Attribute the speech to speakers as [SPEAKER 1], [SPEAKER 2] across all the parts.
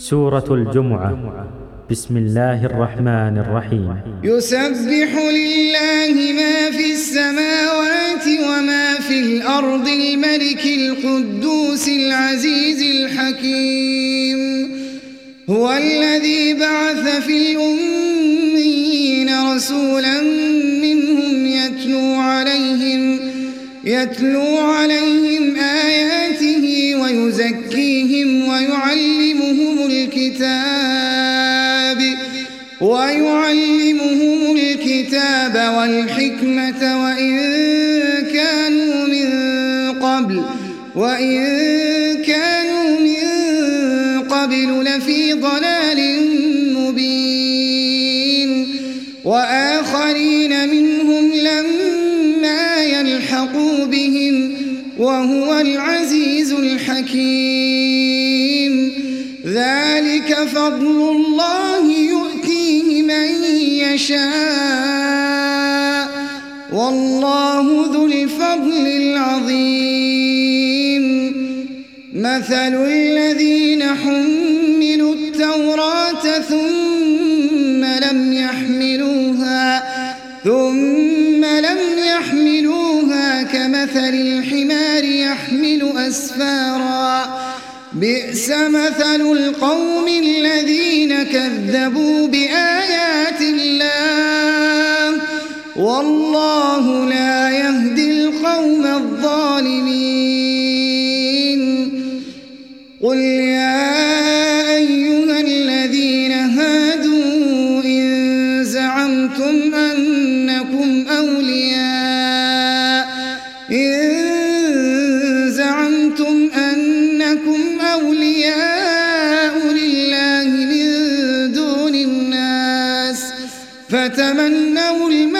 [SPEAKER 1] سورة الجمعة. بسم الله الرحمن الرحيم.
[SPEAKER 2] يسبح لله ما في السماوات وما في الأرض الملك القدوس العزيز الحكيم. هو الذي بعث في الأمين رسولا منهم يتلو عليهم يتلو عليهم آياته ويزكيهم والحكمة وإن كانوا من قبل وإن كانوا من قبل لفي ضلال مبين. وآخرين منهم لما يلحقوا بهم وهو العزيز الحكيم. ذلك فضل الله يؤتيه من يشاء. والله ذو الفضل العظيم. مثل الذين حملوا التوراة ثم لم يحملوها ثم لم يحملوها كمثل الحمار يحمل أسفارا. بئس مثل القوم الذين كذبوا بآيات والله لا يهدي القوم الظالمين. قل يا أيها الذين هادوا إن زعمتم أنكم أولياء. إن زعمتم أنكم أولياء لله من دون الناس. فتمنوا الموت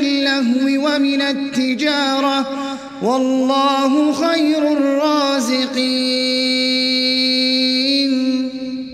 [SPEAKER 2] اللهو ومن التجارة والله خير الرازقين.